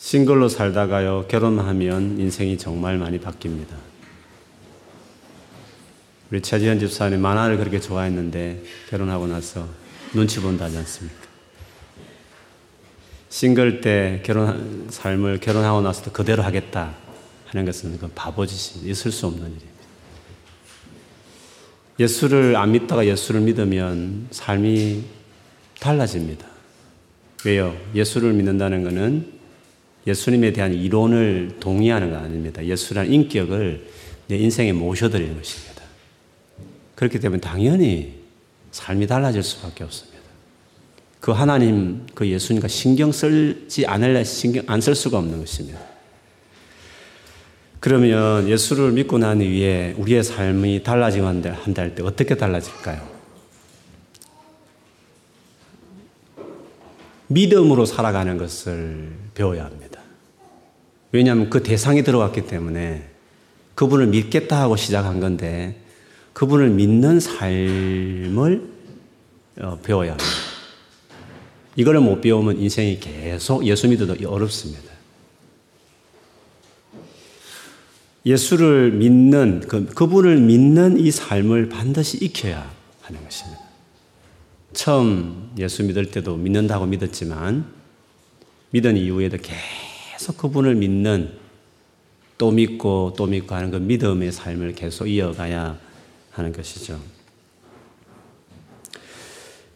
싱글로 살다가요, 결혼하면 인생이 정말 많이 바뀝니다. 우리 최지현 집사님 만화를 그렇게 좋아했는데 결혼하고 나서 눈치 본다 하지 않습니까? 싱글 때 결혼 삶을 결혼하고 나서도 그대로 하겠다 하는 것은 그 바보짓이 있을 수 없는 일입니다. 예수를 안 믿다가 예수를 믿으면 삶이 달라집니다. 왜요? 예수를 믿는다는 것은 예수님에 대한 이론을 동의하는 거 아닙니다. 예수라는 인격을 내 인생에 모셔드리는 것입니다. 그렇기 때문에 당연히 삶이 달라질 수밖에 없습니다. 그 하나님, 그 예수님과 신경 쓰지 않을래 신경 안 쓸 수가 없는 것입니다. 그러면 예수를 믿고 난 후에 우리의 삶이 달라지고 한다 할 때 어떻게 달라질까요? 믿음으로 살아가는 것을 배워야 합니다. 왜냐하면 그 대상이 들어왔기 때문에 그분을 믿겠다 하고 시작한 건데 그분을 믿는 삶을 어, 배워야 합니다. 이거를 못 배우면 인생이 계속 예수 믿어도 어렵습니다. 예수를 믿는, 그, 그분을 믿는 이 삶을 반드시 익혀야 하는 것입니다. 처음 예수 믿을 때도 믿는다고 믿었지만, 믿은 이후에도 계속 그분을 믿는, 또 믿고 또 믿고 하는 그 믿음의 삶을 계속 이어가야 하는 것이죠.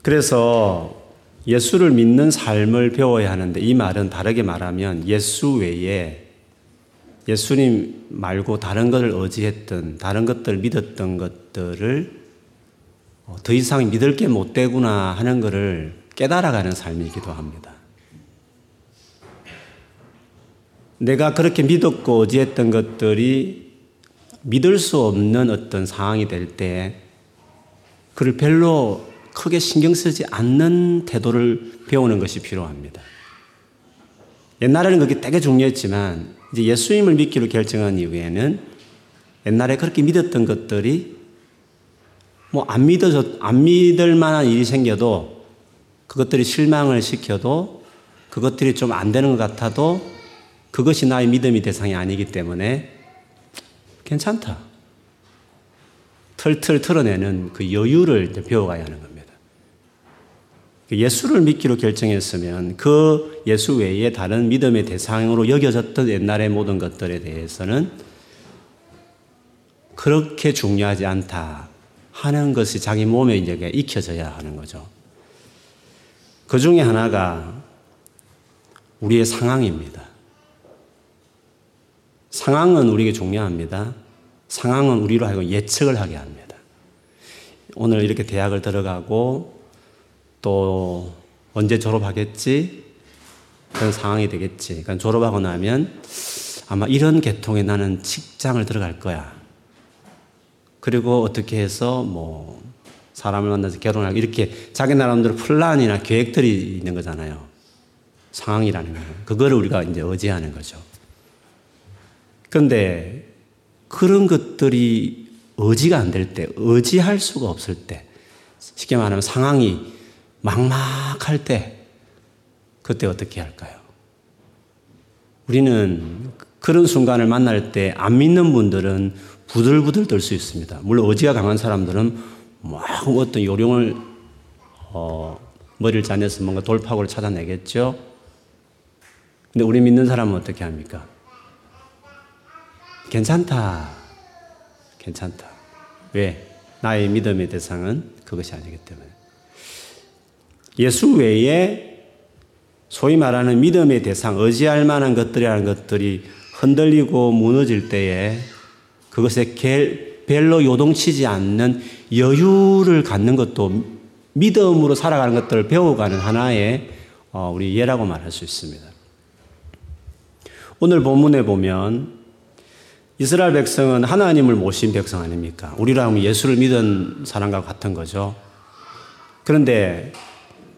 그래서 예수를 믿는 삶을 배워야 하는데 이 말은 다르게 말하면 예수 외에 예수님 말고 다른 것을 의지했던 다른 것들을 믿었던 것들을 어, 더 이상 믿을 게 못 되구나 하는 것을 깨달아가는 삶이기도 합니다. 내가 그렇게 믿었고 의지했던 것들이 믿을 수 없는 어떤 상황이 될 때 그를 별로 크게 신경 쓰지 않는 태도를 배우는 것이 필요합니다. 옛날에는 그게 되게 중요했지만 이제 예수님을 믿기로 결정한 이후에는 옛날에 그렇게 믿었던 것들이 뭐 안 믿어서 안 믿을 만한 일이 생겨도 그것들이 실망을 시켜도 그것들이 좀 안 되는 것 같아도 그것이 나의 믿음의 대상이 아니기 때문에 괜찮다. 털털 털어내는 그 여유를 배워가야 하는 겁니다. 그 예수를 믿기로 결정했으면 그 예수 외에 다른 믿음의 대상으로 여겨졌던 옛날의 모든 것들에 대해서는 그렇게 중요하지 않다 하는 것이 자기 몸에 이제 익혀져야 하는 거죠. 그 중에 하나가 우리의 상황입니다. 상황은 우리에게 중요합니다. 상황은 우리로 하여금 예측을 하게 합니다. 오늘 이렇게 대학을 들어가고 또 언제 졸업하겠지? 그런 상황이 되겠지. 그러니까 졸업하고 나면 아마 이런 계통에 나는 직장을 들어갈 거야. 그리고 어떻게 해서 뭐 사람을 만나서 결혼하고 이렇게 자기 나름대로 플랜이나 계획들이 있는 거잖아요. 상황이라는 거는. 그거를 우리가 이제 의지하는 거죠. 그런데 그런 것들이 의지가 안 될 때, 의지할 수가 없을 때, 쉽게 말하면 상황이 막막할 때, 그때 어떻게 할까요? 우리는 그런 순간을 만날 때 안 믿는 분들은 부들부들 떨 수 있습니다. 물론 의지가 강한 사람들은 막 어떤 요령을 어, 머리를 짜내서 뭔가 돌파구를 찾아내겠죠. 근데 우리 믿는 사람은 어떻게 합니까? 괜찮다. 괜찮다. 왜? 나의 믿음의 대상은 그것이 아니기 때문에. 예수 외에 소위 말하는 믿음의 대상, 의지할 만한 것들이라는 것들이 흔들리고 무너질 때에 그것에 별로 요동치지 않는 여유를 갖는 것도 믿음으로 살아가는 것들을 배워가는 하나의 어, 우리 예라고 말할 수 있습니다. 오늘 본문에 보면 이스라엘 백성은 하나님을 모신 백성 아닙니까? 우리랑 예수를 믿은 사람과 같은 거죠. 그런데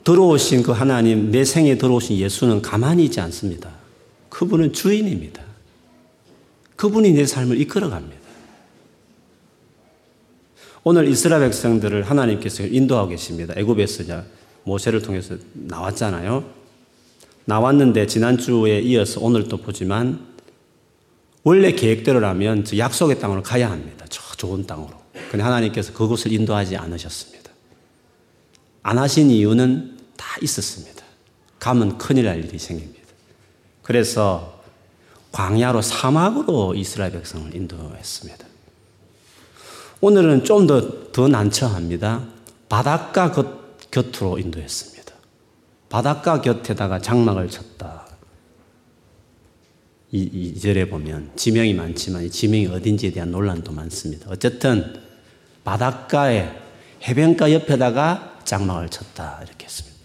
들어오신 그 하나님, 내 생에 들어오신 예수는 가만히 있지 않습니다. 그분은 주인입니다. 그분이 내 삶을 이끌어 갑니다. 오늘 이스라엘 백성들을 하나님께서 인도하고 계십니다. 애굽에서 모세를 통해서 나왔잖아요. 나왔는데 지난주에 이어서 오늘 또 보지만 원래 계획대로라면 저 약속의 땅으로 가야 합니다. 저 좋은 땅으로. 근데 하나님께서 그곳을 인도하지 않으셨습니다. 안 하신 이유는 다 있었습니다. 가면 큰일 날 일이 생깁니다. 그래서 광야로 사막으로 이스라엘 백성을 인도했습니다. 오늘은 좀 더 더 난처합니다. 바닷가 곁, 곁으로 인도했습니다. 바닷가 곁에다가 장막을 쳤다. 이, 이 절에 보면 지명이 많지만 이 지명이 어딘지에 대한 논란도 많습니다. 어쨌든 바닷가에 해변가 옆에다가 장막을 쳤다 이렇게 했습니다.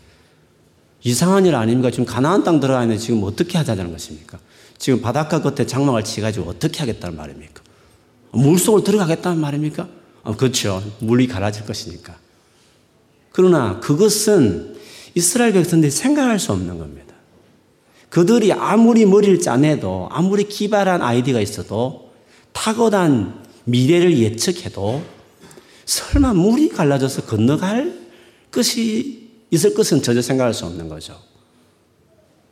이상한 일 아닙니까? 지금 가나안 땅 들어가 있는데 지금 어떻게 하자는 것입니까? 지금 바닷가 끝에 장막을 치가지고 어떻게 하겠다는 말입니까? 물속으로 들어가겠다는 말입니까? 아, 그렇죠. 물이 갈아질 것이니까. 그러나 그것은 이스라엘 백성들이 생각할 수 없는 겁니다. 그들이 아무리 머리를 짜내도 아무리 기발한 아이디가 있어도 탁월한 미래를 예측해도 설마 물이 갈라져서 건너갈 것이 있을 것은 전혀 생각할 수 없는 거죠.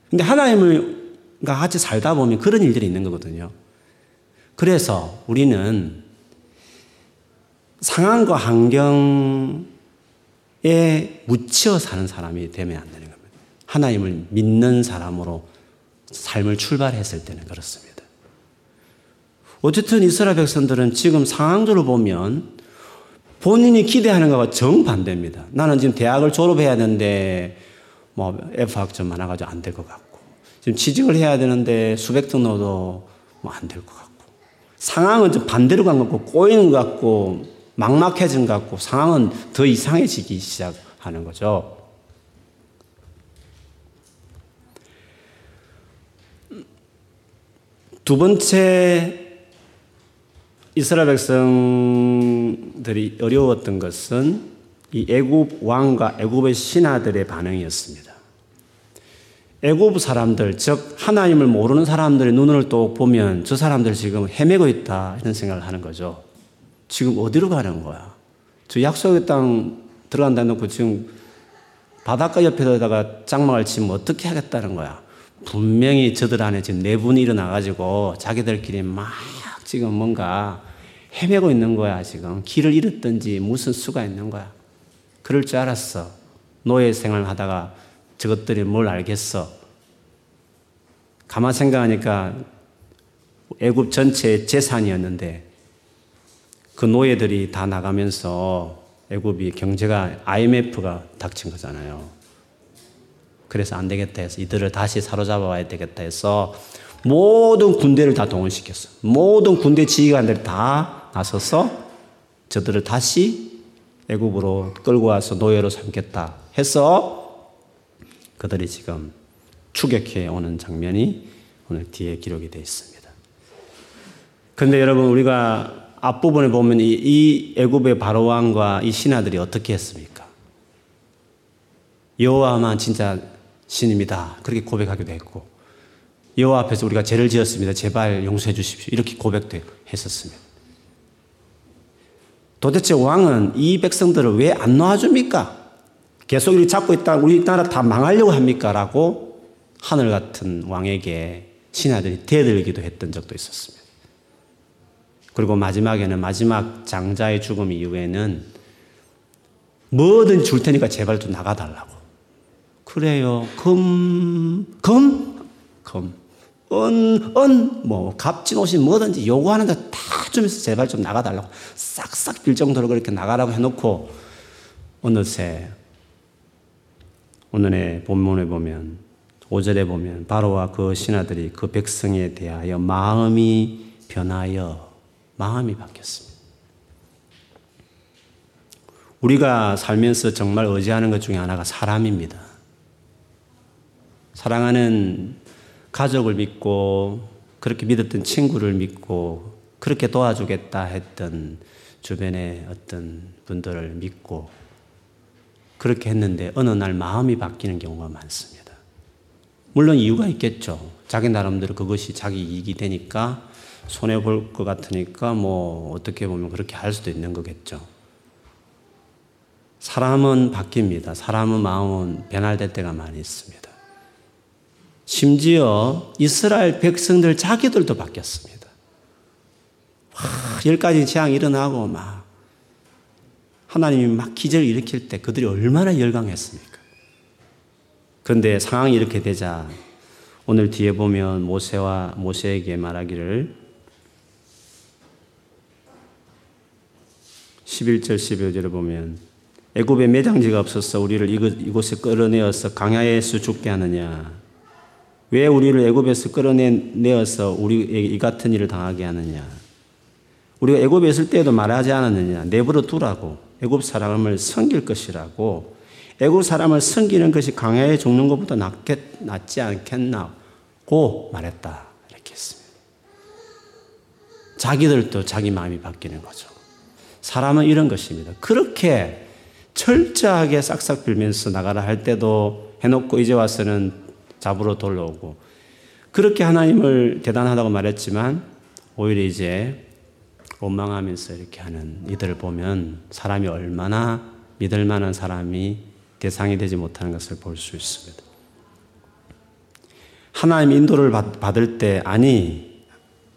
근데 하나님과 같이 살다 보면 그런 일들이 있는 거거든요. 그래서 우리는 상황과 환경에 묻혀 사는 사람이 되면 안 되는. 하나님을 믿는 사람으로 삶을 출발했을 때는 그렇습니다. 어쨌든 이스라엘 백성들은 지금 상황들을 보면 본인이 기대하는 것과 정반대입니다. 나는 지금 대학을 졸업해야 되는데 뭐 F학점 많아가지고 안 될 것 같고 지금 취직을 해야 되는데 수백 등 넣어도 뭐 안 될 것 같고 상황은 좀 반대로 간 것 같고 꼬이는 것 같고 막막해진 것 같고 상황은 더 이상해지기 시작하는 거죠. 두 번째 이스라엘 백성들이 어려웠던 것은 이 애굽 왕과 애굽의 신하들의 반응이었습니다. 애굽 사람들, 즉 하나님을 모르는 사람들의 눈을 또 보면 저 사람들 지금 헤매고 있다 이런 생각을 하는 거죠. 지금 어디로 가는 거야? 저 약속의 땅 들어간다 놓고 지금 바닷가 옆에다가 장막을 치면 어떻게 하겠다는 거야? 분명히 저들 안에 지금 내분이 일어나가지고 자기들끼리 막 지금 뭔가 헤매고 있는 거야, 지금. 길을 잃었든지 무슨 수가 있는 거야. 그럴 줄 알았어. 노예 생활 하다가 저것들이 뭘 알겠어. 가만 생각하니까 애굽 전체 재산이었는데 그 노예들이 다 나가면서 애굽이 경제가 IMF가 닥친 거잖아요. 그래서 안 되겠다 해서 이들을 다시 사로잡아 와야 되겠다 해서 모든 군대를 다 동원시켰어. 모든 군대 지휘관들이 다 나서서 저들을 다시 애국으로 끌고 와서 노예로 삼겠다 해서 그들이 지금 추격해 오는 장면이 오늘 뒤에 기록이 되어 있습니다. 근데 여러분 우리가 앞부분에 보면 이, 이 애굽의 바로 왕과 이 신하들이 어떻게 했습니까? 여호와만 진짜 신입니다. 그렇게 고백하기도 했고 여호와 앞에서 우리가 죄를 지었습니다. 제발 용서해 주십시오. 이렇게 고백도 했었습니다. 도대체 왕은 이 백성들을 왜 안 놓아줍니까? 계속 이렇게 잡고 있다 우리 나라 다 망하려고 합니까? 라고 하늘 같은 왕에게 신하들이 대들기도 했던 적도 있었습니다. 그리고 마지막에는 마지막 장자의 죽음 이후에는 뭐든 줄 테니까 제발 좀 나가달라고. 그래요. 금, 금, 금. 은, 은, 뭐, 값진 옷이 뭐든지 요구하는 데 다 주면서 제발 좀 나가달라고 싹싹 빌 정도로 그렇게 나가라고 해놓고 어느새 오늘의 본문에 보면 5절에 보면 바로와 그 신하들이 그 백성에 대하여 마음이 변하여 마음이 바뀌었습니다. 우리가 살면서 정말 의지하는 것 중에 하나가 사람입니다. 사랑하는 가족을 믿고 그렇게 믿었던 친구를 믿고 그렇게 도와주겠다 했던 주변의 어떤 분들을 믿고 그렇게 했는데 어느 날 마음이 바뀌는 경우가 많습니다. 물론 이유가 있겠죠. 자기 나름대로 그것이 자기 이익이 되니까 손해 볼 것 같으니까 뭐 어떻게 보면 그렇게 할 수도 있는 거겠죠. 사람은 바뀝니다. 사람은 마음은 변할될 때가 많이 있습니다. 심지어 이스라엘 백성들 자기들도 바뀌었습니다. 와, 열 가지 재앙이 일어나고 막 하나님이 막 기적을 일으킬 때 그들이 얼마나 열광했습니까? 그런데 상황이 이렇게 되자 오늘 뒤에 보면 모세와 모세에게 말하기를 11절 12절을 보면 애굽에 매장지가 없어서 우리를 이곳에 끌어내어서 강야에서 죽게 하느냐 왜 우리를 애굽에서 끌어내어서 우리에게 이 같은 일을 당하게 하느냐? 우리가 애굽에 있을 때도 말하지 않았느냐? 내버려 두라고 애굽 사람을 섬길 것이라고 애굽 사람을 섬기는 것이 강야에 죽는 것보다 낫겠, 낫지 않겠나고 말했다 이렇게 했습니다. 자기들도 자기 마음이 바뀌는 거죠. 사람은 이런 것입니다. 그렇게 철저하게 싹싹 빌면서 나가라 할 때도 해놓고 이제 와서는 잡으러 돌아오고 그렇게 하나님을 대단하다고 말했지만 오히려 이제 원망하면서 이렇게 하는 이들을 보면 사람이 얼마나 믿을 만한 사람이 대상이 되지 못하는 것을 볼 수 있습니다. 하나님 인도를 받을 때 아니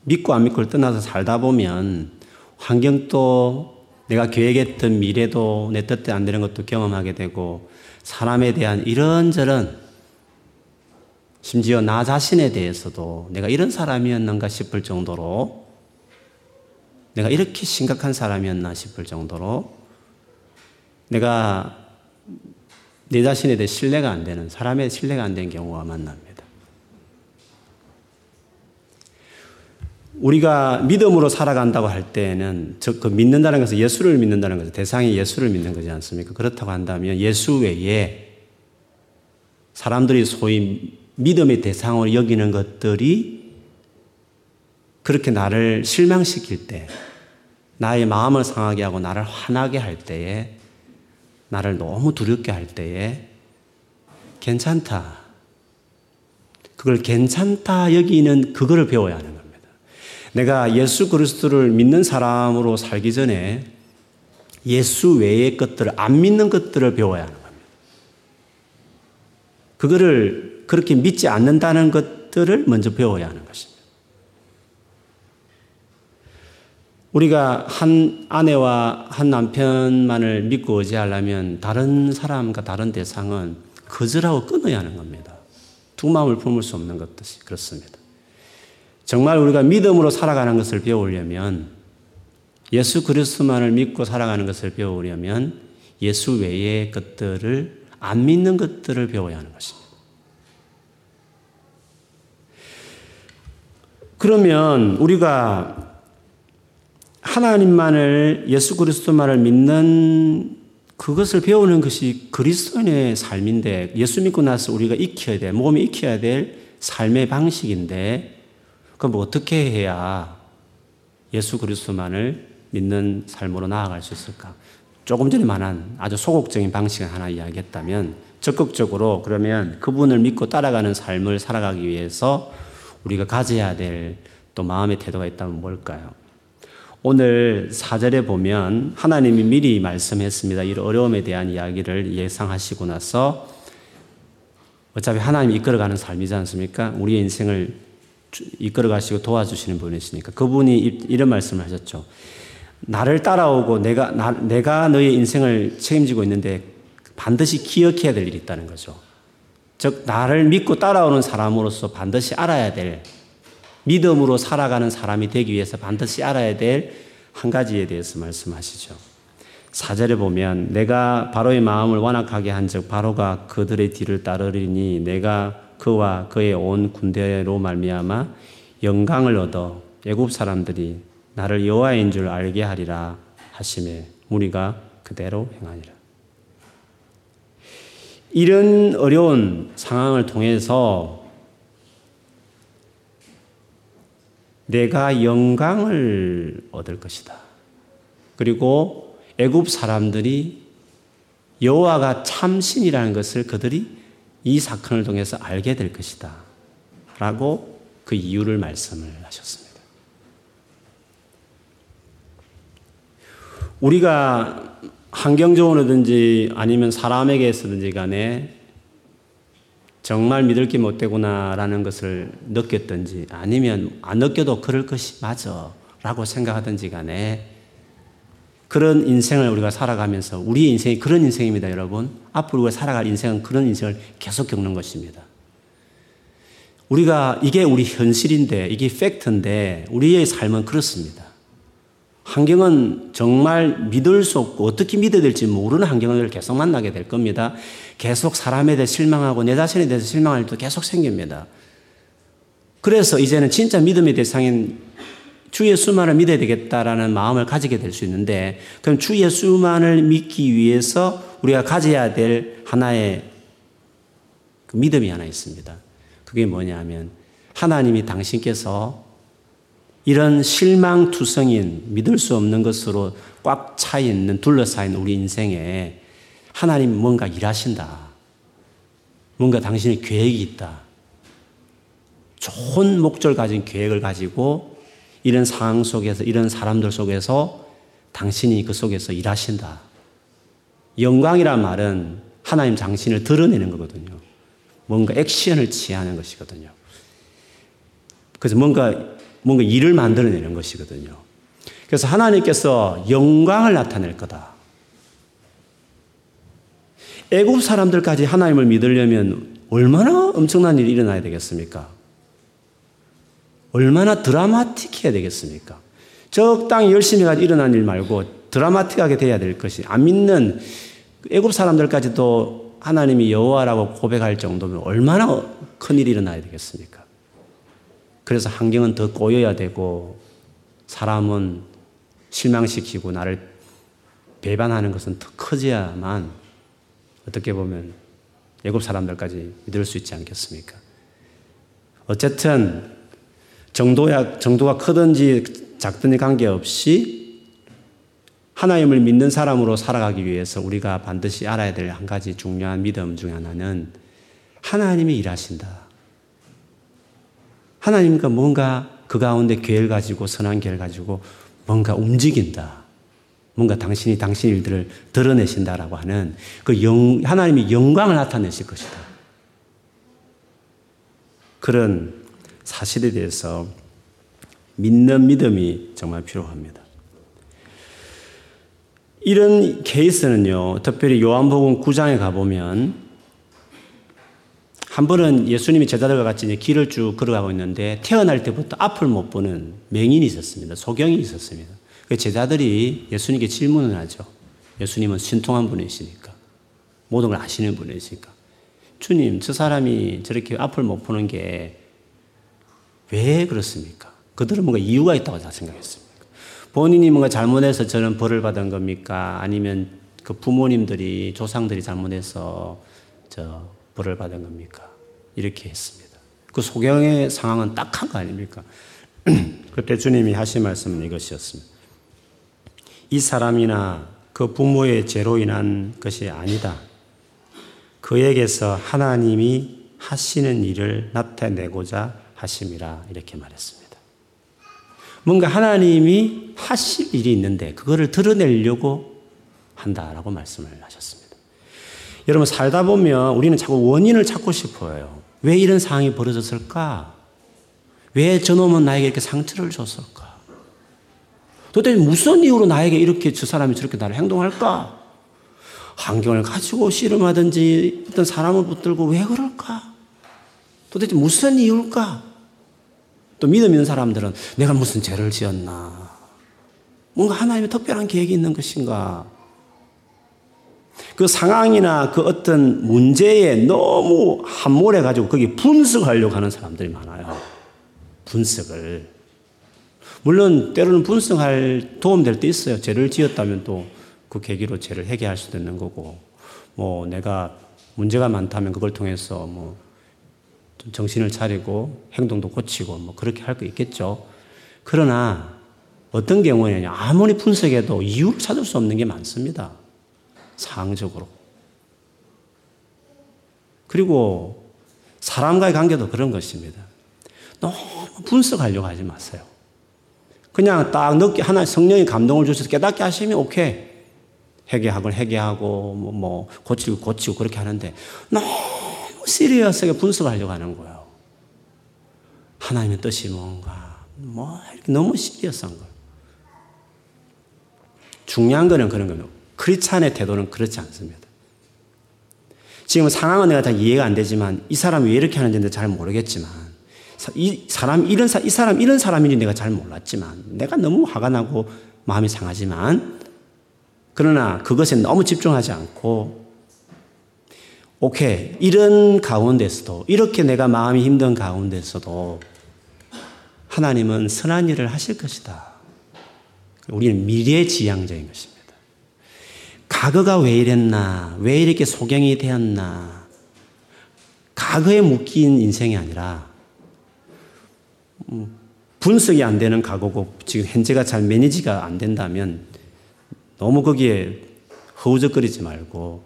믿고 안 믿고를 떠나서 살다 보면 환경도 내가 계획했던 미래도 내 뜻대로 안 되는 것도 경험하게 되고 사람에 대한 이런저런 심지어 나 자신에 대해서도 내가 이런 사람이었는가 싶을 정도로 내가 이렇게 심각한 사람이었나 싶을 정도로 내가 내 자신에 대해 신뢰가 안 되는 사람의 신뢰가 안 되는 경우가 만납니다. 우리가 믿음으로 살아간다고 할 때에는 그 믿는다는 것은 예수를 믿는다는 것은 대상이 예수를 믿는 거지 않습니까? 그렇다고 한다면 예수 외에 사람들이 소위 믿음의 대상으로 여기는 것들이 그렇게 나를 실망시킬 때, 나의 마음을 상하게 하고 나를 화나게 할 때에, 나를 너무 두렵게 할 때에, 괜찮다. 그걸 괜찮다 여기는 그거를 배워야 하는 겁니다. 내가 예수 그리스도를 믿는 사람으로 살기 전에 예수 외의 것들을, 안 믿는 것들을 배워야 하는 겁니다. 그거를 그렇게 믿지 않는다는 것들을 먼저 배워야 하는 것입니다. 우리가 한 아내와 한 남편만을 믿고 의지하려면 다른 사람과 다른 대상은 거절하고 끊어야 하는 겁니다. 두 마음을 품을 수 없는 것 듯이 그렇습니다. 정말 우리가 믿음으로 살아가는 것을 배우려면 예수 그리스도만을 믿고 살아가는 것을 배우려면 예수 외의 것들을 안 믿는 것들을 배워야 하는 것입니다. 그러면 우리가 하나님만을 예수 그리스도만을 믿는 그것을 배우는 것이 그리스도인의 삶인데 예수 믿고 나서 우리가 익혀야 돼 몸이 익혀야 될 삶의 방식인데 그럼 어떻게 해야 예수 그리스도만을 믿는 삶으로 나아갈 수 있을까? 조금 전에 말한 아주 소극적인 방식을 하나 이야기했다면 적극적으로 그러면 그분을 믿고 따라가는 삶을 살아가기 위해서 우리가 가져야 될 또 마음의 태도가 있다면 뭘까요? 오늘 사절에 보면 하나님이 미리 말씀했습니다. 이 어려움에 대한 이야기를 예상하시고 나서 어차피 하나님이 이끌어가는 삶이지 않습니까? 우리의 인생을 이끌어가시고 도와주시는 분이시니까 그분이 이런 말씀을 하셨죠. 나를 따라오고 내가, 나, 내가 너의 인생을 책임지고 있는데 반드시 기억해야 될 일이 있다는 거죠. 즉, 나를 믿고 따라오는 사람으로서 반드시 알아야 될, 믿음으로 살아가는 사람이 되기 위해서 반드시 알아야 될 한 가지에 대해서 말씀하시죠. 사절에 보면 내가 바로의 마음을 완악하게 한즉 바로가 그들의 뒤를 따르리니 내가 그와 그의 온 군대로 말미암아 영광을 얻어 애굽 사람들이 나를 여호와인 줄 알게 하리라 하심에 무리가 그대로 행하니라. 이런 어려운 상황을 통해서 내가 영광을 얻을 것이다. 그리고 애굽 사람들이 여호와가 참신이라는 것을 그들이 이 사건을 통해서 알게 될 것이다. 라고 그 이유를 말씀을 하셨습니다. 우리가 환경적으로든지 아니면 사람에게서든지 간에 정말 믿을 게 못 되구나라는 것을 느꼈든지 아니면 안 느껴도 그럴 것이 맞아 라고 생각하든지 간에 그런 인생을 우리가 살아가면서 우리의 인생이 그런 인생입니다, 여러분. 앞으로 우리가 살아갈 인생은 그런 인생을 계속 겪는 것입니다. 우리가 이게 우리 현실인데 이게 팩트인데 우리의 삶은 그렇습니다. 환경은 정말 믿을 수 없고 어떻게 믿어야 될지 모르는 환경을 계속 만나게 될 겁니다. 계속 사람에 대해 실망하고 내 자신에 대해서 실망할 때 계속 생깁니다. 그래서 이제는 진짜 믿음의 대상인 주 예수만을 믿어야 되겠다라는 마음을 가지게 될 수 있는데 그럼 주 예수만을 믿기 위해서 우리가 가져야 될 하나의 그 믿음이 하나 있습니다. 그게 뭐냐면 하나님이 당신께서 이런 실망투성인 믿을 수 없는 것으로 꽉 차 있는 둘러싸인 우리 인생에 하나님 뭔가 일하신다. 뭔가 당신의 계획이 있다. 좋은 목적을 가진 계획을 가지고 이런 상황 속에서 이런 사람들 속에서 당신이 그 속에서 일하신다. 영광이란 말은 하나님 당신을 드러내는 거거든요. 뭔가 액션을 취하는 것이거든요. 그래서 뭔가 뭔가 일을 만들어내는 것이거든요. 그래서 하나님께서 영광을 나타낼 거다. 애굽 사람들까지 하나님을 믿으려면 얼마나 엄청난 일이 일어나야 되겠습니까? 얼마나 드라마틱해야 되겠습니까? 적당히 열심히 가지고 일어난 일 말고 드라마틱하게 돼야 될 것이 안 믿는 애굽 사람들까지도 하나님이 여호와라고 고백할 정도면 얼마나 큰 일이 일어나야 되겠습니까? 그래서 환경은 더 꼬여야 되고 사람은 실망시키고 나를 배반하는 것은 더 커져야만 어떻게 보면 애굽 사람들까지 믿을 수 있지 않겠습니까? 어쨌든 정도야 정도가 크든지 작든지 관계없이 하나님을 믿는 사람으로 살아가기 위해서 우리가 반드시 알아야 될 한 가지 중요한 믿음 중 하나는 하나님이 일하신다. 하나님과 뭔가 그 가운데 계획을 가지고 선한 계획을 가지고 뭔가 움직인다. 뭔가 당신이 당신 일들을 드러내신다라고 하는 그 영, 하나님이 영광을 나타내실 것이다. 그런 사실에 대해서 믿는 믿음이 정말 필요합니다. 이런 케이스는요, 특별히 요한복음 9장에 가보면 한 번은 예수님이 제자들과 같이 길을 쭉 걸어가고 있는데 태어날 때부터 앞을 못 보는 맹인이 있었습니다. 소경이 있었습니다. 그 제자들이 예수님께 질문을 하죠. 예수님은 신통한 분이시니까. 모든 걸 아시는 분이시니까. 주님, 저 사람이 저렇게 앞을 못 보는 게 왜 그렇습니까? 그들은 뭔가 이유가 있다고 생각했습니까? 본인이 뭔가 잘못해서 저는 벌을 받은 겁니까? 아니면 그 부모님들이, 조상들이 잘못해서 저 벌을 받은 겁니까? 이렇게 했습니다. 그 소경의 상황은 딱한 거 아닙니까? 그때 주님이 하신 말씀은 이것이었습니다. 이 사람이나 그 부모의 죄로 인한 것이 아니다. 그에게서 하나님이 하시는 일을 나타내고자 하심이라 이렇게 말했습니다. 뭔가 하나님이 하실 일이 있는데 그거를 드러내려고 한다라고 말씀을 하셨습니다. 여러분 살다 보면 우리는 자꾸 원인을 찾고 싶어요. 왜 이런 상황이 벌어졌을까? 왜 저놈은 나에게 이렇게 상처를 줬을까? 도대체 무슨 이유로 나에게 이렇게 저 사람이 저렇게 나를 행동할까? 환경을 가지고 씨름하든지 어떤 사람을 붙들고 왜 그럴까? 도대체 무슨 이유일까? 또 믿음 있는 사람들은 내가 무슨 죄를 지었나? 뭔가 하나님의 특별한 계획이 있는 것인가? 그 상황이나 그 어떤 문제에 너무 함몰해 가지고 거기 분석하려고 하는 사람들이 많아요. 분석을. 물론 때로는 분석할 도움될 때 있어요. 죄를 지었다면 또 그 계기로 죄를 해결할 수도 있는 거고, 뭐 내가 문제가 많다면 그걸 통해서 뭐 정신을 차리고 행동도 고치고 뭐 그렇게 할 거 있겠죠. 그러나 어떤 경우에는 아무리 분석해도 이유를 찾을 수 없는 게 많습니다. 상황적으로. 그리고 사람과의 관계도 그런 것입니다. 너무 분석하려고 하지 마세요. 그냥 딱 늦게 하나 성령이 감동을 주셔서 깨닫게 하시면 오케이. 회개하고 회개하고 뭐, 뭐 고치고 고치고 그렇게 하는데 너무 시리어스하게 분석하려고 하는 거예요. 하나님의 뜻이 뭔가, 뭐, 이렇게 너무 시리어스한 거예요. 중요한 거는 그런 겁니다. 크리스찬의 태도는 그렇지 않습니다. 지금 상황은 내가 다 이해가 안 되지만 이 사람이 왜 이렇게 하는지 잘 모르겠지만 이 사람 이런 이 사람 이런 사람인지 내가 잘 몰랐지만 내가 너무 화가 나고 마음이 상하지만 그러나 그것에 너무 집중하지 않고 오케이 이런 가운데서도 이렇게 내가 마음이 힘든 가운데서도 하나님은 선한 일을 하실 것이다. 우리는 미래 지향적인 것입니다. 과거가 왜 이랬나, 왜 이렇게 소경이 되었나, 과거에 묶인 인생이 아니라 음, 분석이 안 되는 과거고 지금 현재가 잘 매니지가 안 된다면 너무 거기에 허우적거리지 말고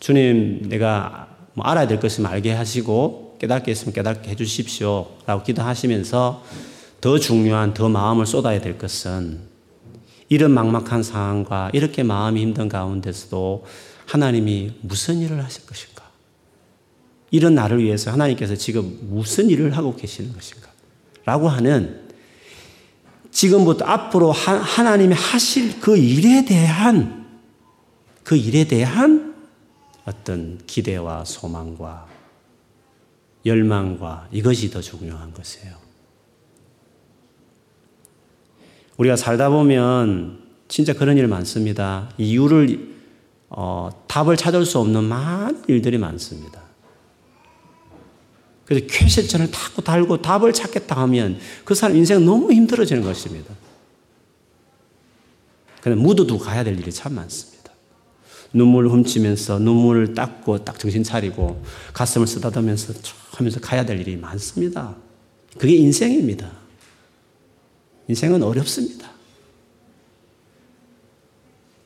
주님 내가 뭐 알아야 될 것을 알게 하시고 깨닫게 있으면 깨닫게 해주십시오 라고 기도하시면서 더 중요한 더 마음을 쏟아야 될 것은 이런 막막한 상황과 이렇게 마음이 힘든 가운데서도 하나님이 무슨 일을 하실 것인가? 이런 나를 위해서 하나님께서 지금 무슨 일을 하고 계시는 것인가? 라고 하는 지금부터 앞으로 하나님이 하실 그 일에 대한 그 일에 대한 어떤 기대와 소망과 열망과 이것이 더 중요한 것이에요. 우리가 살다 보면 진짜 그런 일 많습니다. 이유를 어, 답을 찾을 수 없는 많은 일들이 많습니다. 그래서 쾌실전을 타고 달고 답을 찾겠다 하면 그 사람 인생 너무 힘들어지는 것입니다. 그런데 묻어두고 가야 될 일이 참 많습니다. 눈물을 훔치면서 눈물을 닦고 딱 정신 차리고 가슴을 쓰다듬으면서 하면서 가야 될 일이 많습니다. 그게 인생입니다. 인생은 어렵습니다.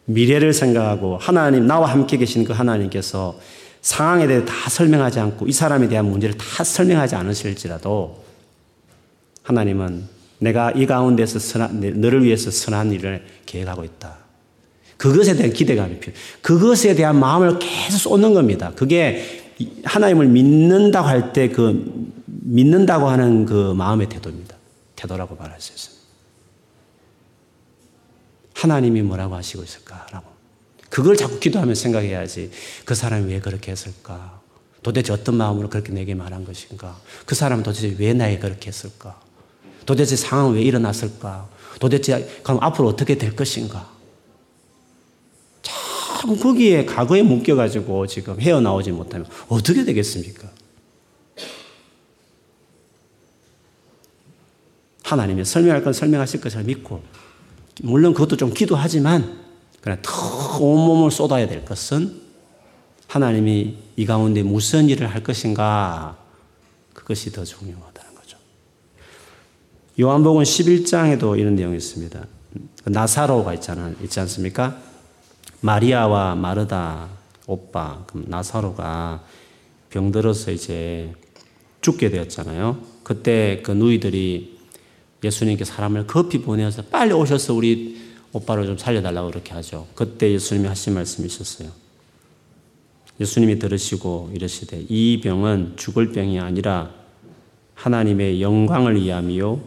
미래를 생각하고 하나님, 나와 함께 계신 그 하나님께서 상황에 대해 다 설명하지 않고 이 사람에 대한 문제를 다 설명하지 않으실지라도 하나님은 내가 이 가운데서 선한, 너를 위해서 선한 일을 계획하고 있다. 그것에 대한 기대감이 필요. 그것에 대한 마음을 계속 쏟는 겁니다. 그게 하나님을 믿는다고 할 때 그 믿는다고 하는 그 마음의 태도입니다. 태도라고 말할 수 있습니다. 하나님이 뭐라고 하시고 있을까라고. 그걸 자꾸 기도하면 생각해야지. 그 사람이 왜 그렇게 했을까? 도대체 어떤 마음으로 그렇게 내게 말한 것인가? 그 사람은 도대체 왜 나에게 그렇게 했을까? 도대체 상황은 왜 일어났을까? 도대체 그럼 앞으로 어떻게 될 것인가? 자꾸 거기에 과거에 묶여가지고 지금 헤어나오지 못하면 어떻게 되겠습니까? 하나님이 설명할 건 설명하실 것을 믿고 물론 그것도 좀 기도하지만 그러나 더 온몸을 쏟아야 될 것은 하나님이 이 가운데 무슨 일을 할 것인가 그것이 더 중요하다는 거죠. 요한복음 11장에도 이런 내용이 있습니다. 나사로가 있잖아, 있지 않습니까? 마리아와 마르다 오빠, 나사로가 병들어서 이제 죽게 되었잖아요. 그때 그 누이들이 예수님께 사람을 급히 보내서 빨리 오셔서 우리 오빠를 좀 살려달라고 그렇게 하죠. 그때 예수님이 하신 말씀이 있었어요. 예수님이 들으시고 이러시되 이 병은 죽을 병이 아니라 하나님의 영광을 위함이요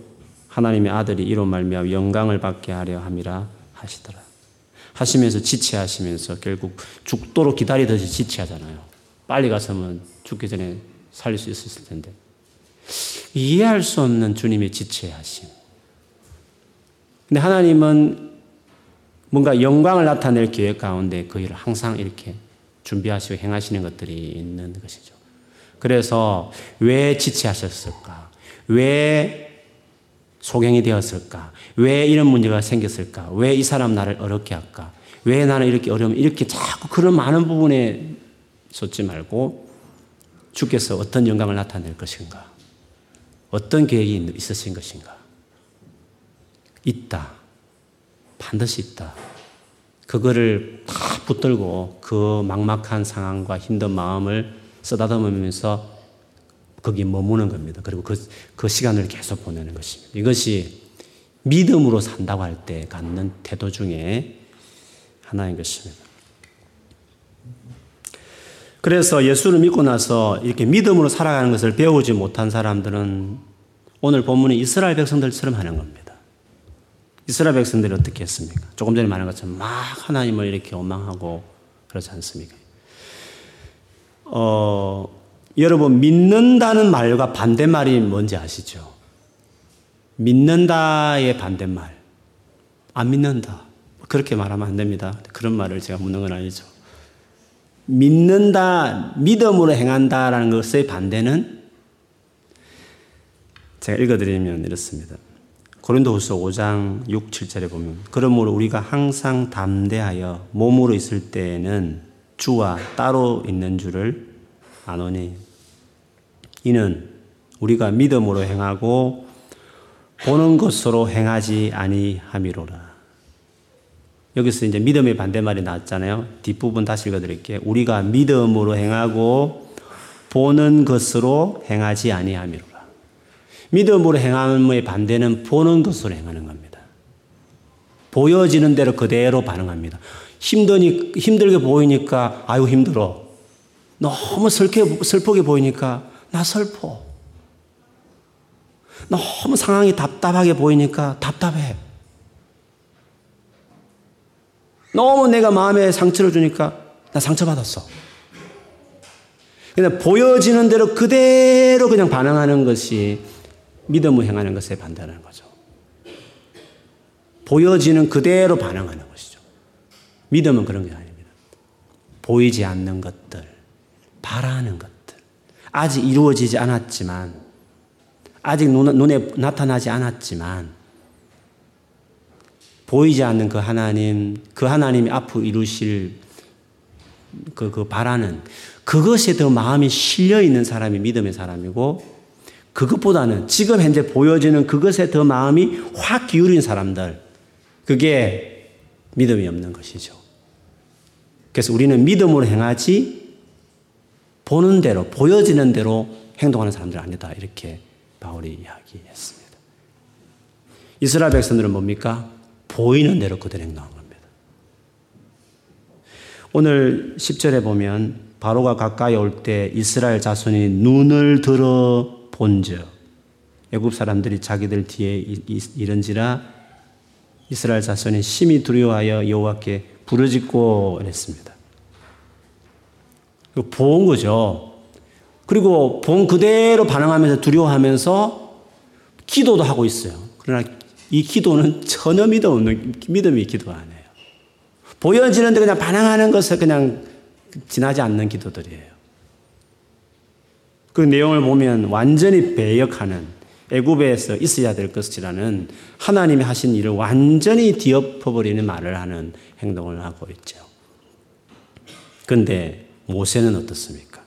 하나님의 아들이 이로 말미암아 영광을 받게 하려 함이라 하시더라. 하시면서 지체하시면서 결국 죽도록 기다리듯이 지체하잖아요. 빨리 갔으면 죽기 전에 살릴 수 있었을 텐데. 이해할 수 없는 주님의 지체하심. 근데 하나님은 뭔가 영광을 나타낼 계획 가운데 그 일을 항상 이렇게 준비하시고 행하시는 것들이 있는 것이죠. 그래서 왜 지체하셨을까? 왜 소경이 되었을까? 왜 이런 문제가 생겼을까? 왜 이 사람 나를 어렵게 할까? 왜 나는 이렇게 어려움, 이렇게 자꾸 그런 많은 부분에 쏟지 말고 주께서 어떤 영광을 나타낼 것인가? 어떤 계획이 있으신 것인가? 있다. 반드시 있다. 그거를 다 붙들고 그 막막한 상황과 힘든 마음을 쓰다듬으면서 거기 머무는 겁니다. 그리고 그, 그 시간을 계속 보내는 것입니다. 이것이 믿음으로 산다고 할 때 갖는 태도 중에 하나인 것입니다. 그래서 예수를 믿고 나서 이렇게 믿음으로 살아가는 것을 배우지 못한 사람들은 오늘 본문이 이스라엘 백성들처럼 하는 겁니다. 이스라엘 백성들이 어떻게 했습니까? 조금 전에 말한 것처럼 막 하나님을 이렇게 원망하고 그렇지 않습니까? 어, 여러분, 믿는다는 말과 반대말이 뭔지 아시죠? 믿는다의 반대말. 안 믿는다. 그렇게 말하면 안 됩니다. 그런 말을 제가 묻는 건 아니죠. 믿는다, 믿음으로 행한다라는 것의 반대는 제가 읽어드리면 이렇습니다. 고린도후서 5장 6, 7절에 보면 그러므로 우리가 항상 담대하여 몸으로 있을 때에는 주와 따로 있는 줄을 아노니 이는 우리가 믿음으로 행하고 보는 것으로 행하지 아니함이로라. 여기서 이제 믿음의 반대말이 나왔잖아요. 뒷부분 다시 읽어드릴게요. 우리가 믿음으로 행하고 보는 것으로 행하지 아니함이로라. 믿음으로 행함의 반대는 보는 것으로 행하는 겁니다. 보여지는 대로 그대로 반응합니다. 힘드니, 힘들게 보이니까, 아유, 힘들어. 너무 슬게, 슬프게 보이니까, 나 슬퍼. 너무 상황이 답답하게 보이니까 답답해. 너무 내가 마음에 상처를 주니까 나 상처받았어. 그냥 보여지는 대로 그대로 그냥 반응하는 것이 믿음을 행하는 것에 반대하는 거죠. 보여지는 그대로 반응하는 것이죠. 믿음은 그런 게 아닙니다. 보이지 않는 것들, 바라는 것들, 아직 이루어지지 않았지만, 아직 눈 에 나타나지 않았지만, 보이지 않는 그 하나님, 그 하나님이 앞으로 이루실 그, 그 바라는 그것에 더 마음이 실려 있는 사람이 믿음의 사람이고 그것보다는 지금 현재 보여지는 그것에 더 마음이 확 기울인 사람들 그게 믿음이 없는 것이죠. 그래서 우리는 믿음으로 행하지 보는 대로 보여지는 대로 행동하는 사람들 아니다 이렇게 바울이 이야기했습니다. 이스라엘 백성들은 뭡니까? 보이는 대로 그대로 행동한 겁니다. 오늘 10절에 보면 바로가 가까이 올 때 이스라엘 자손이 눈을 들어 본즉 애굽 사람들이 자기들 뒤에 이른지라 이스라엘 자손이 심히 두려워하여 여호와께 부르짖고 했습니다. 본 거죠. 그리고 본 그대로 반응하면서 두려워하면서 기도도 하고 있어요. 그러나 이 기도는 전혀 믿음 없는 믿음의 기도가 아니에요. 보여지는데 그냥 반항하는 것을 그냥 지나지 않는 기도들이에요. 그 내용을 보면 완전히 배역하는 애굽에서 있어야 될 것이라는 하나님이 하신 일을 완전히 뒤엎어버리는 말을 하는 행동을 하고 있죠. 그런데 모세는 어떻습니까?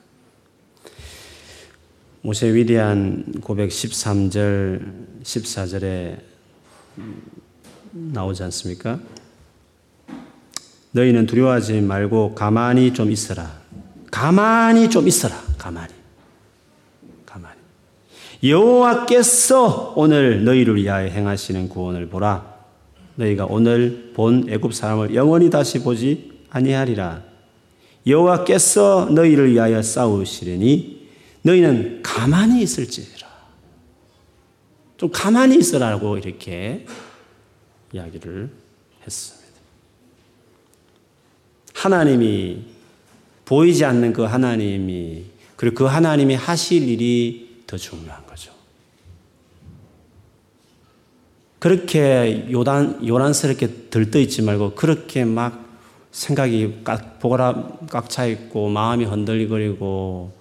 모세 위대한 고백 13절, 14절에 나오지 않습니까? 너희는 두려워하지 말고 가만히 좀 있어라. 가만히 좀 있어라. 가만히. 가만히. 여호와께서 오늘 너희를 위하여 행하시는 구원을 보라. 너희가 오늘 본 애굽 사람을 영원히 다시 보지 아니하리라. 여호와께서 너희를 위하여 싸우시리니 너희는 가만히 있을지라. 좀 가만히 있으라고 이렇게 이야기를 했습니다. 하나님이 보이지 않는 그 하나님이 그리고 그 하나님이 하실 일이 더 중요한 거죠. 그렇게 요단, 요란스럽게 들떠 있지 말고 그렇게 막 생각이 꽉, 보라 꽉차 있고 마음이 흔들리거리고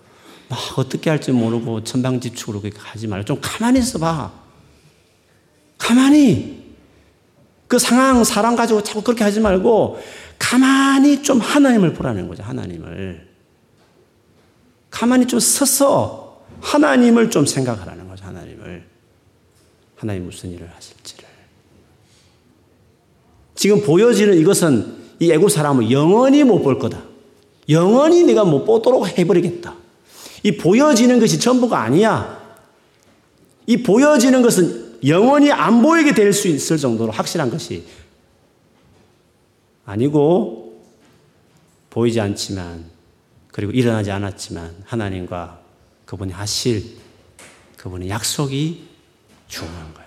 막 어떻게 할지 모르고 천방지축으로 그렇게 하지 말고 좀 가만히 있어 봐. 가만히 그 상황, 사람 가지고 자꾸 그렇게 하지 말고 가만히 좀 하나님을 보라는 거죠. 하나님을. 가만히 좀 서서 하나님을 좀 생각하라는 거죠. 하나님을. 하나님 무슨 일을 하실지를. 지금 보여지는 이것은 이 애국 사람을 영원히 못 볼 거다. 영원히 내가 못 보도록 해버리겠다. 이 보여지는 것이 전부가 아니야. 이 보여지는 것은 영원히 안 보이게 될 수 있을 정도로 확실한 것이 아니고 보이지 않지만 그리고 일어나지 않았지만 하나님과 그분이 하실 그분의 약속이 중요한 거야.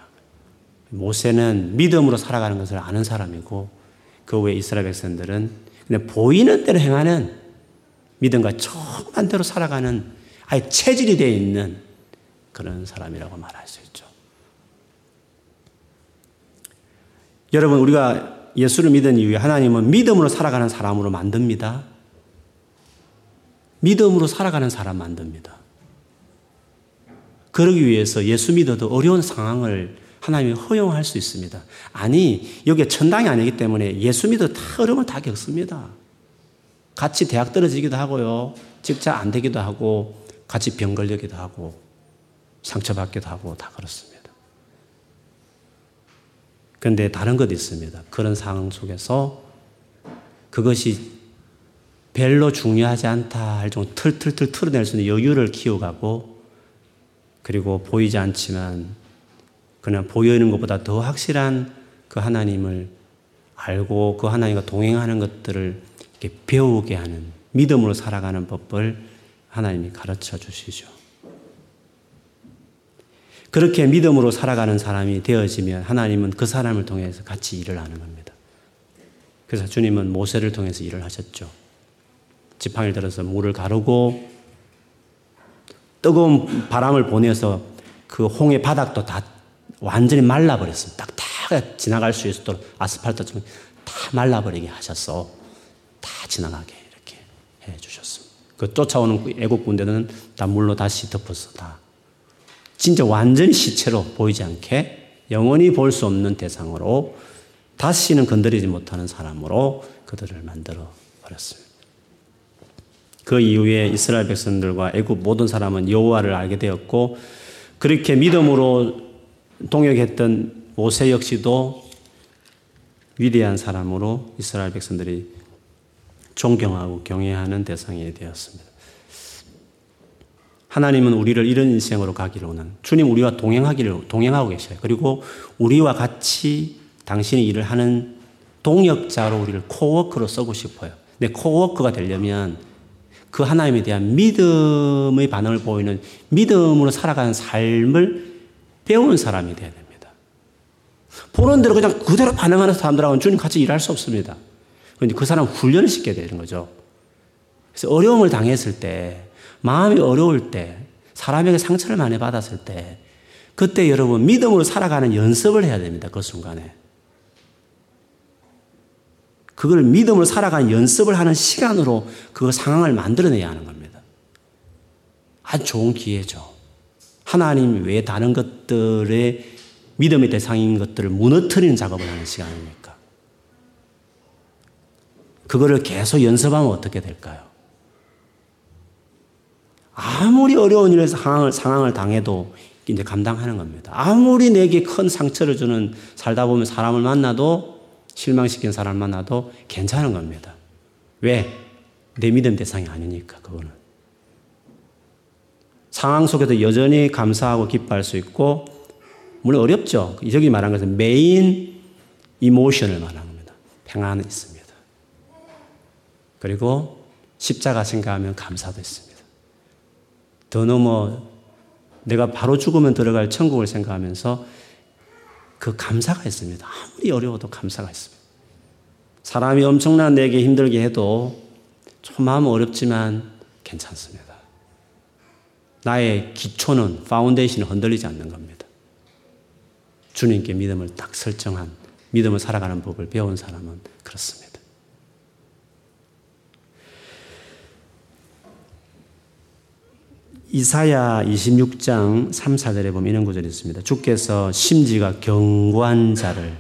모세는 믿음으로 살아가는 것을 아는 사람이고 그 외에 이스라엘 백성들은 그냥 보이는 대로 행하는 믿음과 정한 대로 살아가는 아예 체질이 되어 있는 그런 사람이라고 말할 수 있죠. 여러분, 우리가 예수를 믿은 이후에 하나님은 믿음으로 살아가는 사람으로 만듭니다. 믿음으로 살아가는 사람 만듭니다. 그러기 위해서 예수 믿어도 어려운 상황을 하나님이 허용할 수 있습니다. 아니, 여기 천당이 아니기 때문에 예수 믿어도 다 어려움을 다 겪습니다. 같이 대학 떨어지기도 하고요. 직장 안 되기도 하고, 같이 병 걸리기도 하고, 상처받기도 하고, 다 그렇습니다. 그런데 다른 것도 있습니다. 그런 상황 속에서 그것이 별로 중요하지 않다 할 정도 틀틀틀 틀어낼 수 있는 여유를 키워가고 그리고 보이지 않지만 그냥 보이는 것보다 더 확실한 그 하나님을 알고 그 하나님과 동행하는 것들을 이렇게 배우게 하는 믿음으로 살아가는 법을 하나님이 가르쳐 주시죠. 그렇게 믿음으로 살아가는 사람이 되어지면 하나님은 그 사람을 통해서 같이 일을 하는 겁니다. 그래서 주님은 모세를 통해서 일을 하셨죠. 지팡이를 들어서 물을 가르고 뜨거운 바람을 보내서 그 홍해 바닥도 다 완전히 말라버렸습니다. 딱딱 지나갈 수 있도록 아스팔트처럼 다 말라버리게 하셨어. 다 지나가게 이렇게 해 주셨습니다. 그 쫓아오는 애국 군대는 다 물로 다시 덮어서 다 진짜 완전히 시체로 보이지 않게 영원히 볼 수 없는 대상으로 다시는 건드리지 못하는 사람으로 그들을 만들어 버렸습니다. 그 이후에 이스라엘 백성들과 애굽 모든 사람은 여호와를 알게 되었고 그렇게 믿음으로 동역했던 모세 역시도 위대한 사람으로 이스라엘 백성들이 존경하고 경외하는 대상이 되었습니다. 하나님은 우리를 이런 인생으로 가기를 원하는 주님 우리와 동행하기를 동행하고 계셔요. 그리고 우리와 같이 당신이 일을 하는 동역자로 우리를 코워크로 쓰고 싶어요. 근데 코워크가 되려면 그 하나님에 대한 믿음의 반응을 보이는 믿음으로 살아가는 삶을 배우는 사람이 되어야 됩니다. 보는 대로 그냥 그대로 반응하는 사람들하고는 주님 같이 일할 수 없습니다. 그런데 그 사람 훈련을 시켜야 되는 거죠. 그래서 어려움을 당했을 때, 마음이 어려울 때, 사람에게 상처를 많이 받았을 때, 그때 여러분 믿음으로 살아가는 연습을 해야 됩니다. 그 순간에. 그걸 믿음으로 살아가는 연습을 하는 시간으로 그 상황을 만들어내야 하는 겁니다. 아주 좋은 기회죠. 하나님 외에 다른 것들의 믿음의 대상인 것들을 무너뜨리는 작업을 하는 시간입니까? 그거를 계속 연습하면 어떻게 될까요? 아무리 어려운 일에서 상황을, 상황을 당해도 이제 감당하는 겁니다. 아무리 내게 큰 상처를 주는 살다 보면 사람을 만나도 실망시킨 사람 만나도 괜찮은 겁니다. 왜? 내 믿음 대상이 아니니까, 그거는. 상황 속에도 여전히 감사하고 기뻐할 수 있고, 물론 어렵죠. 여기 말한 것은 메인 이모션을 말하는 겁니다. 평안은 있습니다. 그리고 십자가 생각하면 감사도 있습니다. 더 넘어 내가 바로 죽으면 들어갈 천국을 생각하면서 그 감사가 있습니다. 아무리 어려워도 감사가 있습니다. 사람이 엄청난 내게 힘들게 해도 좀 마음 어렵지만 괜찮습니다. 나의 기초는, foundation이 흔들리지 않는 겁니다. 주님께 믿음을 딱 설정한, 믿음을 살아가는 법을 배운 사람은 그렇습니다. 이사야 26장 3, 4절에 보면 이런 구절이 있습니다. 주께서 심지가 견고한 자를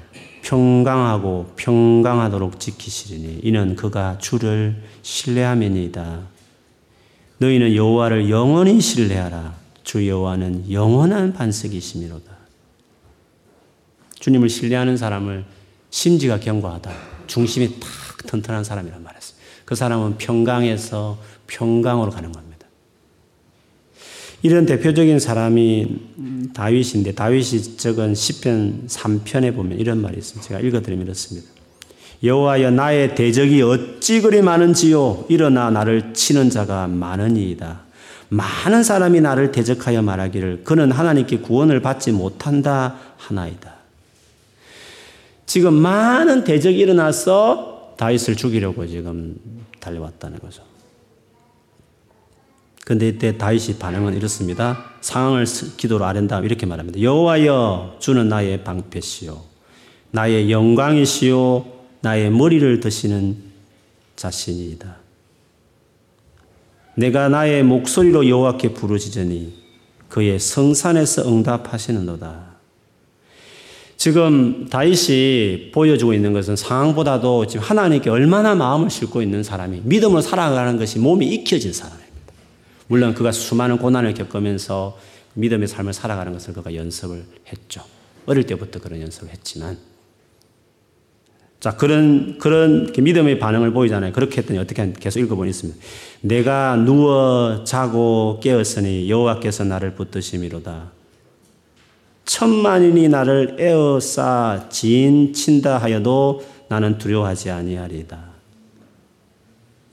평강하고 평강하도록 지키시리니 이는 그가 주를 신뢰하면이다. 너희는 여호와를 영원히 신뢰하라. 주 여호와는 영원한 반석이시미로다. 주님을 신뢰하는 사람을 심지가 견고하다. 중심이 탁 튼튼한 사람이란 말이었어요. 그 사람은 평강에서 평강으로 가는 겁니다. 이런 대표적인 사람이 다윗인데 다윗이 적은 시편 3편에 보면 이런 말이 있습니다. 제가 읽어드리면 이렇습니다. 여호와여 나의 대적이 어찌 그리 많은지요 일어나 나를 치는 자가 많으니이다. 많은 사람이 나를 대적하여 말하기를 그는 하나님께 구원을 받지 못한다 하나이다. 지금 많은 대적이 일어나서 다윗을 죽이려고 지금 달려왔다는 거죠. 근데 이때 다윗이 반응은 이렇습니다. 상황을 기도로 아랜 다음 이렇게 말합니다. 여호와여 주는 나의 방패시요 나의 영광이시요 나의 머리를 드시는 자신이다. 내가 나의 목소리로 여호와께 부르짖으니 그의 성산에서 응답하시는도다. 지금 다윗이 보여주고 있는 것은 상황보다도 지금 하나님께 얼마나 마음을 싣고 있는 사람이 믿음으로 살아가는 것이 몸이 익혀진 사람입니다. 물론 그가 수많은 고난을 겪으면서 믿음의 삶을 살아가는 것을 그가 연습을 했죠. 어릴 때부터 그런 연습을 했지만 자, 그런, 그런 믿음의 반응을 보이잖아요. 그렇게 했더니 어떻게 계속 읽어보니 있습니다. 내가 누워 자고 깨었으니 여호와께서 나를 붙드심이로다. 천만인이 나를 에어싸 진친다 하여도 나는 두려워하지 아니하리다.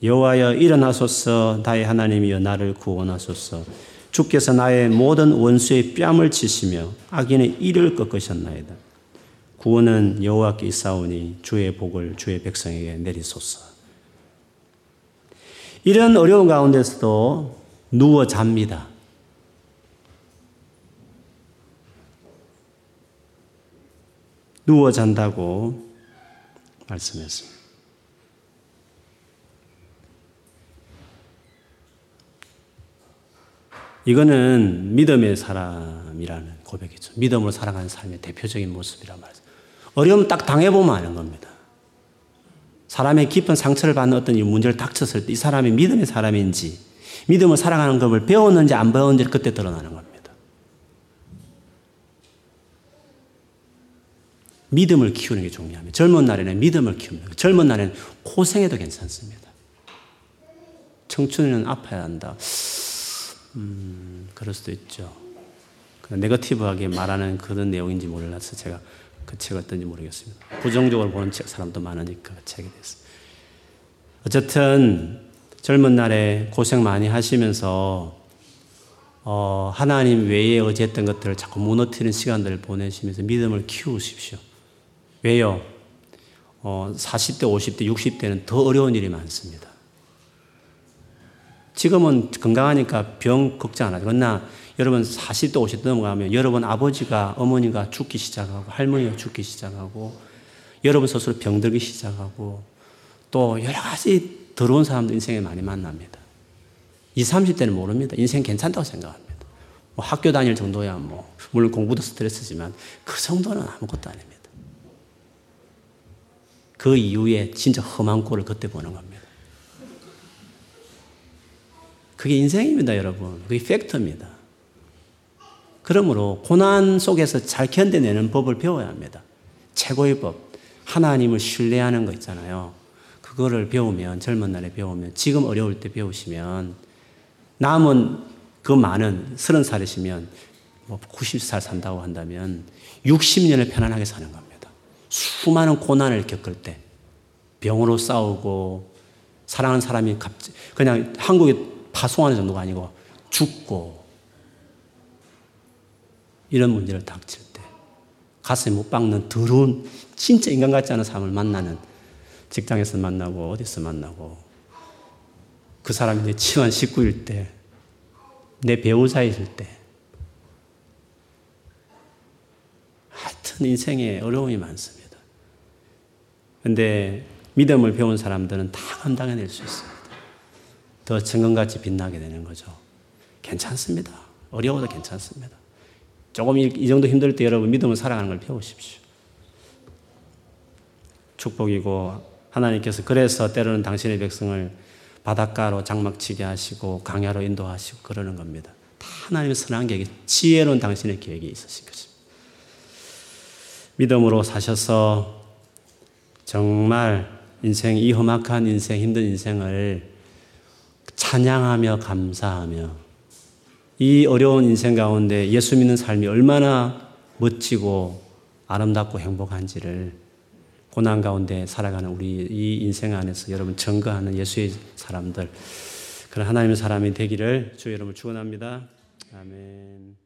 여호와여 일어나소서 나의 하나님이여 나를 구원하소서 주께서 나의 모든 원수의 뺨을 치시며 악인의 이를 꺾으셨나이다. 구원은 여호와께 있사오니 주의 복을 주의 백성에게 내리소서. 이런 어려운 가운데서도 누워 잡니다. 누워 잔다고 말씀했습니다. 이거는 믿음의 사람이라는 고백이죠. 믿음으로 살아가는 삶의 대표적인 모습이란 말이죠. 어려움 딱 당해보면 아는 겁니다. 사람의 깊은 상처를 받는 어떤 문제를 닥쳤을 때 이 사람이 믿음의 사람인지, 믿음을 살아가는 법을 배웠는지 안 배웠는지 그때 드러나는 겁니다. 믿음을 키우는 게 중요합니다. 젊은 날에는 믿음을 키웁니다. 젊은 날에는 고생해도 괜찮습니다. 청춘에는 아파야 한다. 음, 그럴 수도 있죠. 네거티브하게 말하는 그런 내용인지 몰라서 제가 그 책을 어떤지 모르겠습니다. 부정적으로 보는 책 사람도 많으니까 그 책이 됐어요. 어쨌든 젊은 날에 고생 많이 하시면서 어, 하나님 외에 의지했던 것들을 자꾸 무너뜨리는 시간들을 보내시면서 믿음을 키우십시오. 왜요? 어, 40대, 50대, 60대는 더 어려운 일이 많습니다. 지금은 건강하니까 병 걱정 안 하죠. 그러나 여러분 40대, 50대 넘어가면 여러분 아버지가, 어머니가 죽기 시작하고 할머니가 죽기 시작하고 여러분 스스로 병들기 시작하고 또 여러 가지 더러운 사람들 인생에 많이 만납니다. 20, 30대는 모릅니다. 인생 괜찮다고 생각합니다. 뭐 학교 다닐 정도야 뭐, 물론 공부도 스트레스지만 그 정도는 아무것도 아닙니다. 그 이후에 진짜 험한 꼴을 그때 보는 겁니다. 그게 인생입니다, 여러분. 그게 팩트입니다. 그러므로 고난 속에서 잘 견뎌내는 법을 배워야 합니다. 최고의 법. 하나님을 신뢰하는 거 있잖아요. 그거를 배우면, 젊은 날에 배우면, 지금 어려울 때 배우시면, 남은 그 많은, 서른 살이시면, 뭐 90살 산다고 한다면, 60년을 편안하게 사는 겁니다. 수많은 고난을 겪을 때 병으로 싸우고 사랑하는 사람이 갑자기 그냥 한국에 파송하는 정도가 아니고 죽고 이런 문제를 닥칠 때 가슴에 못 박는 더러운 진짜 인간 같지 않은 사람을 만나는 직장에서 만나고 어디서 만나고 그 사람이 내 친한 식구일 때 내 배우자일 때 하여튼 인생에 어려움이 많습니다. 근데 믿음을 배운 사람들은 다 감당해낼 수 있습니다. 더 정금같이 빛나게 되는 거죠. 괜찮습니다. 어려워도 괜찮습니다. 조금 이 정도 힘들 때 여러분 믿음을 살아가는 걸 배우십시오. 축복이고 하나님께서 그래서 때로는 당신의 백성을 바닷가로 장막치게 하시고 강야로 인도하시고 그러는 겁니다. 다 하나님의 선한 계획, 지혜로운 당신의 계획이 있으신 것입니다. 믿음으로 사셔서 정말 인생, 이 험악한 인생, 힘든 인생을 찬양하며 감사하며 이 어려운 인생 가운데 예수 믿는 삶이 얼마나 멋지고 아름답고 행복한지를 고난 가운데 살아가는 우리 이 인생 안에서 여러분 증거하는 예수의 사람들 그런 하나님의 사람이 되기를 주 여러분 축원합니다. 아멘.